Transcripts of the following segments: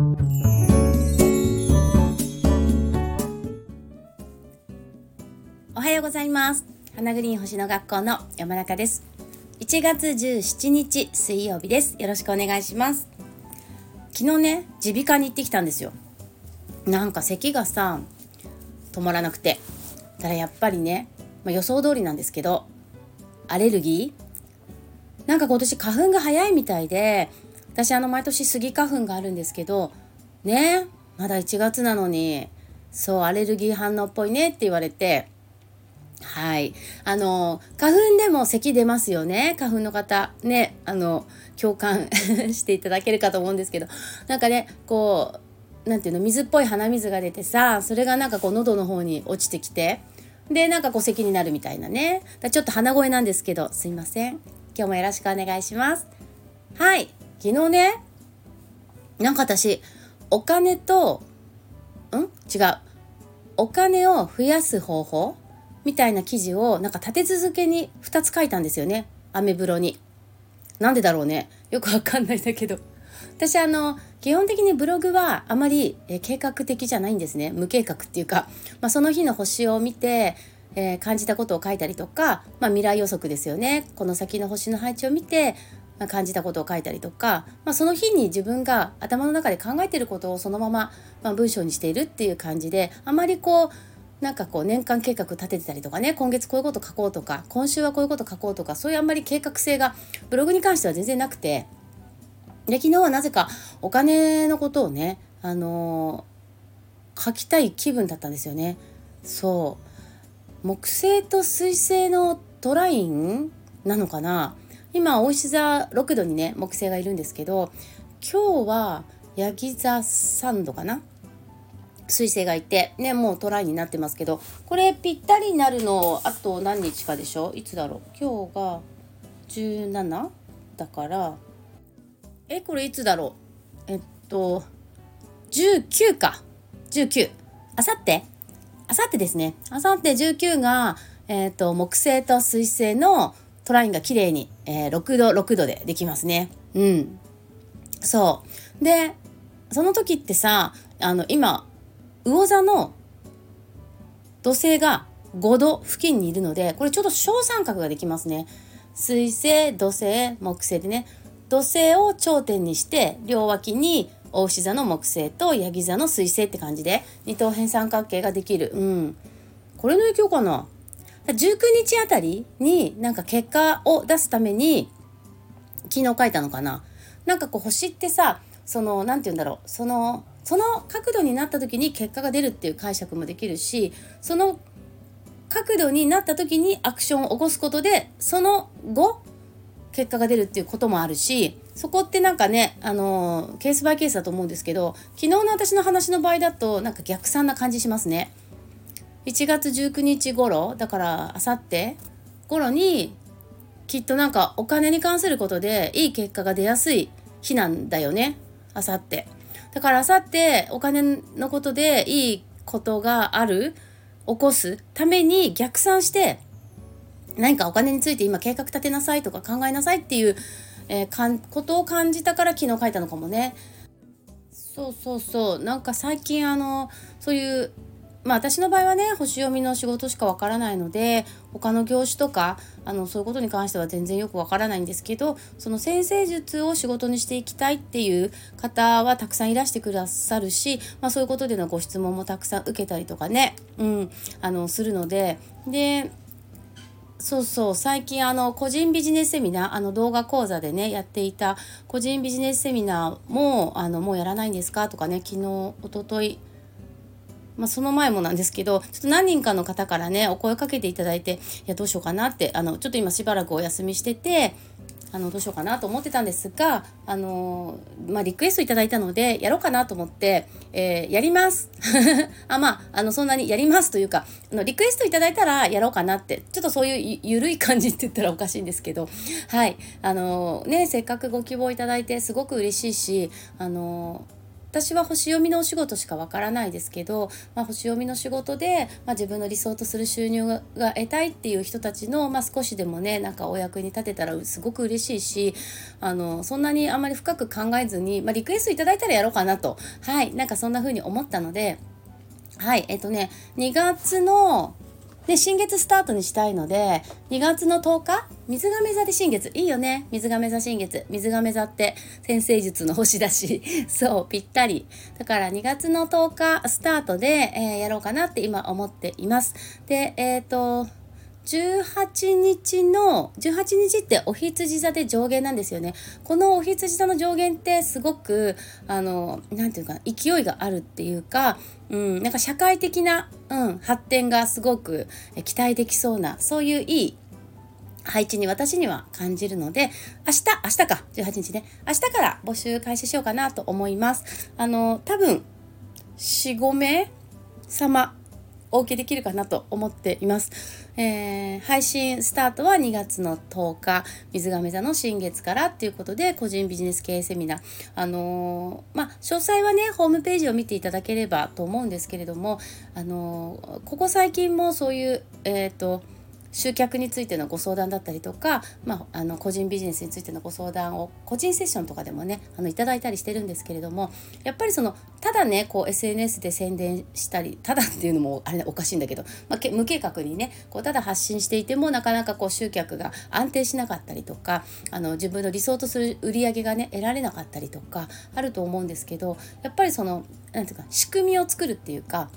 おはようございます。花グリーン星の学校の山中です。1月17日水曜日です。よろしくお願いします。昨日ね耳鼻科に行ってきたんですよ。なんか咳がさ止まらなくて。ただやっぱりね、まあ、予想通りなんですけどアレルギー？なんか今年花粉が早いみたいで私あの毎年スギ花粉があるんですけどねまだ1月なのにそうアレルギー反応っぽいねって言われてはい。あの、花粉でも咳出ますよね。花粉の方。ね、あの、共感 していただけるかと思うんですけど。なんかね、こう、なんていうの、水っぽい鼻水が出てさ、それがなんかこう喉の方に落ちてきて、で、なんかこう咳になるみたいなね。ちょっと鼻声なんですけど、すいません。今日もよろしくお願いします。はい。昨日ね、なんか私、お金と、ん？違う。お金を増やす方法？みたいな記事をなんか立て続けに2つ書いたんですよね。アメブロに。なんでだろうね？よくわかんないんだけど。私あの基本的にブログはあまり、え計画的じゃないんですね。無計画っていうか、まあ、その日の星を見て、えー、感じたことを書いたりとか、まあ、未来予測ですよね。この先の星の配置を見て、まあ、感じたことを書いたりとか、まあ、その日に自分が頭の中で考えてることをそのまま、まあ、文章にしているっていう感じであまりこうなんかこう年間計画立ててたりとかね今月こういうこと書こうとか今週はこういうこと書こうとかそういうあんまり計画性がブログに関しては全然なくてで昨日はなぜかお金のことをねあのー、書きたい気分だったんですよね。そう。木星と水星のトラインなのかな？今大石座6度にね木星がいるんですけど今日はヤギ座3度かな？彗星がいてねもうトライになってますけどこれぴったりになるのあと何日かでしょ？いつだろう？今日が17だから。えこれいつだろう？えっと19か。19あさって？あさってですね。あさって19が、えっと木星と水星のトラインが綺麗に、えー、6度6度でできますね。うん。そう。でその時ってさあの今魚座の土星が5度付近にいるのでこれちょっと小三角ができますね。水星土星木星でね。土星を頂点にして両脇に大牛座の木星とヤギ座の水星って感じで二等辺三角形ができる。うん。これの影響かな？19日あたりになんか結果を出すために昨日書いたのかななんかこう星ってさその何て言うんだろうそのその角度になった時に結果が出るっていう解釈もできるしその角度になった時にアクションを起こすことでその後結果が出るっていうこともあるしそこってなんかねあのケースバイケースだと思うんですけど昨日の私の話の場合だとなんか逆算な感じしますね。1月19日頃だからあさって頃にきっとなんかお金に関することでいい結果が出やすい日なんだよねあさって。だからあさってお金のことでいいことがある起こすために逆算して何かお金について今計画立てなさいとか考えなさいっていう、えー、かんことを感じたから昨日書いたのかもね。そうそうそうなんか最近あのそういうまあ私の場合はね星読みの仕事しかわからないので他の業種とかあのそういうことに関しては全然よくわからないんですけどその先生術を仕事にしていきたいっていう方はたくさんいらしてくださるし、まあ、そういうことでのご質問もたくさん受けたりとかね、うん、あのするので。でそうそう最近あの個人ビジネスセミナーあの動画講座でねやっていた個人ビジネスセミナーもあのもうやらないんですかとかね昨日おとといまあ、その前もなんですけどちょっと何人かの方からねお声かけていただいていやどうしようかなってあのちょっと今しばらくお休みしててあのどうしようかなと思ってたんですがあのまあ、リクエストいただいたのでやろうかなと思って、えー、やります。あまああのそんなにやりますというかあのリクエストいただいたらやろうかなってちょっとそういうゆるい感じって言ったらおかしいんですけどはい。あのねせっかくご希望いただいてすごく嬉しいしあの私は星読みのお仕事しかわからないですけど、まあ、星読みの仕事で、まあ、自分の理想とする収入が得たいっていう人たちの、まあ、少しでもねなんかお役に立てたらすごく嬉しいしあのそんなにあんまり深く考えずに、まあ、リクエストいただいたらやろうかなと。はい。なんかそんな風に思ったのではい。えっ、とね2月ので新月スタートにしたいので2月の10日水亀座で新月。いいよね。水亀座新月。水亀座って先生術の星だし。そうぴったり。だから2月の10日スタートで、えー、やろうかなって今思っています。でえっ、ー、と18日の18日ってお羊座で上限なんですよね。このお羊座の上限ってすごくあの何て言うかな勢いがあるっていうか、うん、なんか社会的な、うん、発展がすごく期待できそうなそういういい配置に私には感じるので明日明日か18日ね。明日から募集開始しようかなと思います。あの多分45名様お受けできるかなと思っています。えー、配信スタートは2月の10日水亀座の新月からっていうことで個人ビジネス経営セミナー。あのー、まあ詳細はねホームページを見ていただければと思うんですけれどもあのー、ここ最近もそういうえっ、と集客についてのご相談だったりとか、まあ、あの個人ビジネスについてのご相談を個人セッションとかでもねあのいただいたりしてるんですけれどもやっぱりそのただねこう SNS で宣伝したりただっていうのもあれおかしいんだけど、まあ、無計画にねこうただ発信していてもなかなかこう集客が安定しなかったりとかあの自分の理想とする売り上げがね得られなかったりとかあると思うんですけどやっぱりその何て言うか仕組みを作るっていうか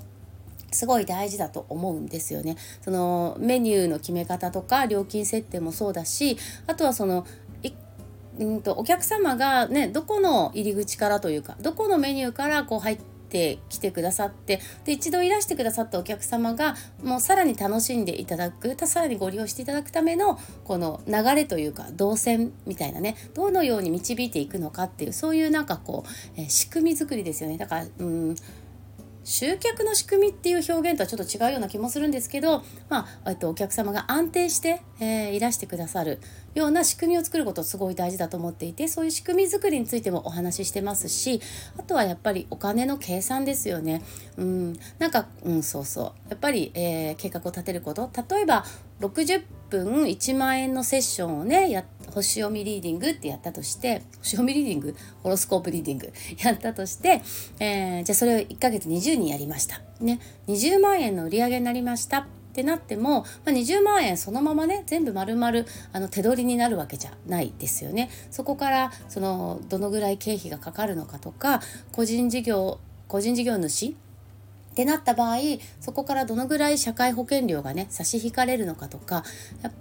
すごい大事だと思うんですよね。そのメニューの決め方とか料金設定もそうだしあとはそのうんとお客様がねどこの入り口からというかどこのメニューからこう入ってきてくださってで一度いらしてくださったお客様がもうさらに楽しんでいただくさらにご利用していただくためのこの流れというか動線みたいなねどのように導いていくのかっていうそういうなんかこう、え仕組み作りですよねだからうん集客の仕組みっていう表現とはちょっと違うような気もするんですけど、まあ、えっと、お客様が安定して、えー、いらしてくださる。ような仕組みを作ることすごい大事だと思っていてそういう仕組み作りについてもお話ししてますしあとはやっぱりお金の計算ですよね。うん、なんか、うん、そうそう。やっぱり、えー、計画を立てること。例えば60分1万円のセッションをねや星読みリーディングってやったとして星読みリーディング？ホロスコープリーディング？やったとして、えー、じゃあそれを1ヶ月20人やりました。ね、20万円の売り上げになりました。ってなっても、まあ、20万円そのままね全部丸々あの手取りになるわけじゃないですよね。そこからそのどのぐらい経費がかかるのかとか個人事業個人事業主ってなった場合そこからどのぐらい社会保険料がね差し引かれるのかとか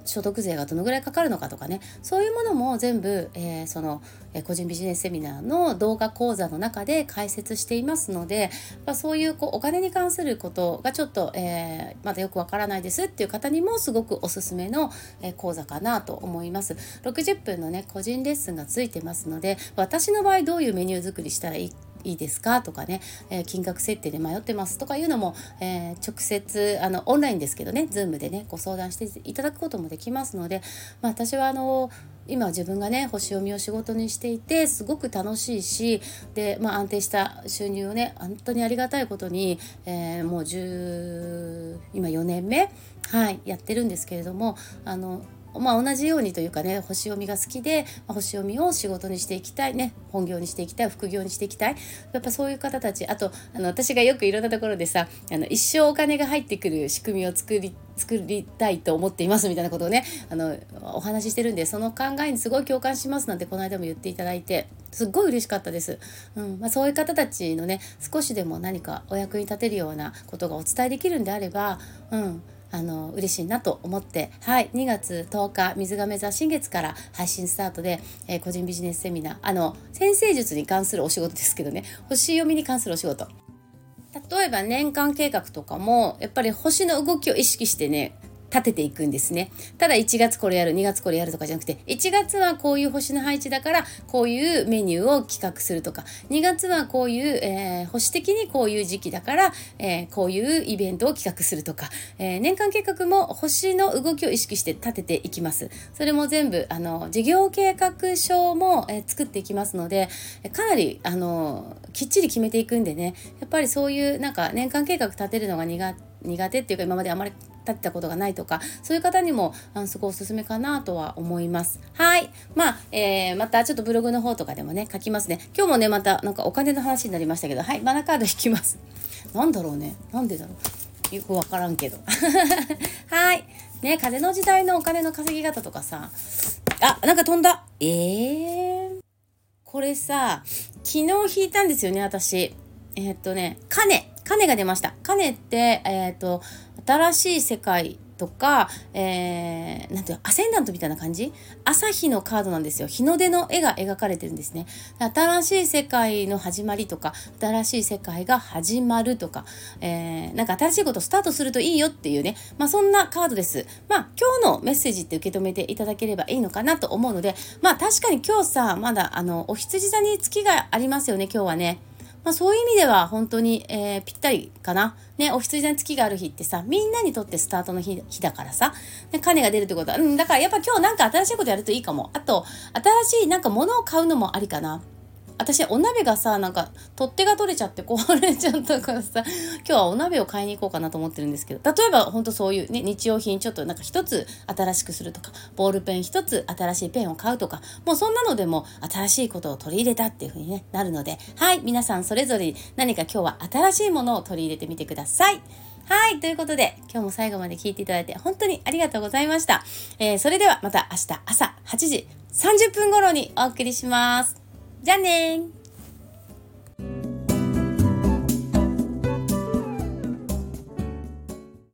所得税がどのぐらいかかるのかとかねそういうものも全部、えー、その、えー、個人ビジネスセミナーの動画講座の中で解説していますので、まあ、そういうこうお金に関することがちょっと、えー、まだよくわからないですっていう方にもすごくおすすめの、えー、講座かなと思います。60分のね個人レッスンがついてますので私の場合どういうメニュー作りしたらいいいいですか？とかね、えー、金額設定で迷ってますとかいうのも、えー、直接あのオンラインですけどね Zoom でねご相談していただくこともできますので、まあ、私はあの今自分がね星読みを仕事にしていてすごく楽しいしで、まあ、安定した収入をね本当にありがたいことに、えー、もう10今4年目、はい、やってるんですけれどもあのまあ、同じようにというかね星読みが好きで、まあ、星読みを仕事にしていきたいね本業にしていきたい副業にしていきたい。やっぱそういう方たちあとあの私がよくいろんなところでさあの一生お金が入ってくる仕組みを作り作りたいと思っていますみたいなことをねあのお話ししてるんでその考えにすごい共感しますなんてこの間も言っていただいてすっごい嬉しかったです、うんまあ、そういう方たちのね少しでも何かお役に立てるようなことがお伝えできるんであれば、うん、あの嬉しいなと思ってはい2月10日水亀座新月から配信スタートで、えー、個人ビジネスセミナーあの先生術に関するお仕事ですけどね星読みに関するお仕事。例えば年間計画とかもやっぱり星の動きを意識してね立てていくんですね。ただ1月これやる、2月これやるとかじゃなくて、1月はこういう星の配置だから、こういうメニューを企画するとか、2月はこういう、えー、星的にこういう時期だから、えー、こういうイベントを企画するとか、えー、年間計画も星の動きを意識して立てていきます。それも全部、あの、事業計画書も、え作っていきますので、かなり、あの、きっちり決めていくんでね、やっぱりそういうなんか年間計画立てるのが苦手っていうか今まであまり立てたことがないとかそういう方にもあすごいおすすめかなとは思います。はい。まあ、えー、またちょっとブログの方とかでもね書きますね。今日もねまたなんかお金の話になりましたけどはいマナカード引きます。なんだろうね。なんでだろう。よくわからんけど。はい。ね風の時代のお金の稼ぎ方とかさ。あなんか飛んだ。えー、これさ昨日引いたんですよね私。えー、っとね金。金が出ました。金って、えっ、ー、と、新しい世界とか、えー、なんていうアセンダントみたいな感じ？朝日のカードなんですよ。日の出の絵が描かれてるんですね。新しい世界の始まりとか、新しい世界が始まるとか、えー、なんか新しいことスタートするといいよっていうね、まあそんなカードです。まあ今日のメッセージって受け止めていただければいいのかなと思うので、まあ確かに今日さ、まだあの、お羊座に月がありますよね、今日はね。まあ、そういう意味では本当に、えー、ぴったりかな。ね、お羊座に月がある日ってさ、みんなにとってスタートの日だからさ、ね、金が出るってことは、うん、だからやっぱ今日なんか新しいことやるといいかも。あと、新しいなんか物を買うのもありかな。私お鍋がさなんか取っ手が取れちゃって壊れちゃったからさ今日はお鍋を買いに行こうかなと思ってるんですけど例えばほんとそういうね日用品ちょっとなんか一つ新しくするとかボールペン一つ新しいペンを買うとかもうそんなのでも新しいことを取り入れたっていう風に、ね、なるのではい皆さんそれぞれ何か今日は新しいものを取り入れてみてください。はい。ということで、今日も最後まで聞いていただいて本当にありがとうございました。えー、それではまた明日朝8時30分頃にお送りします。じゃあね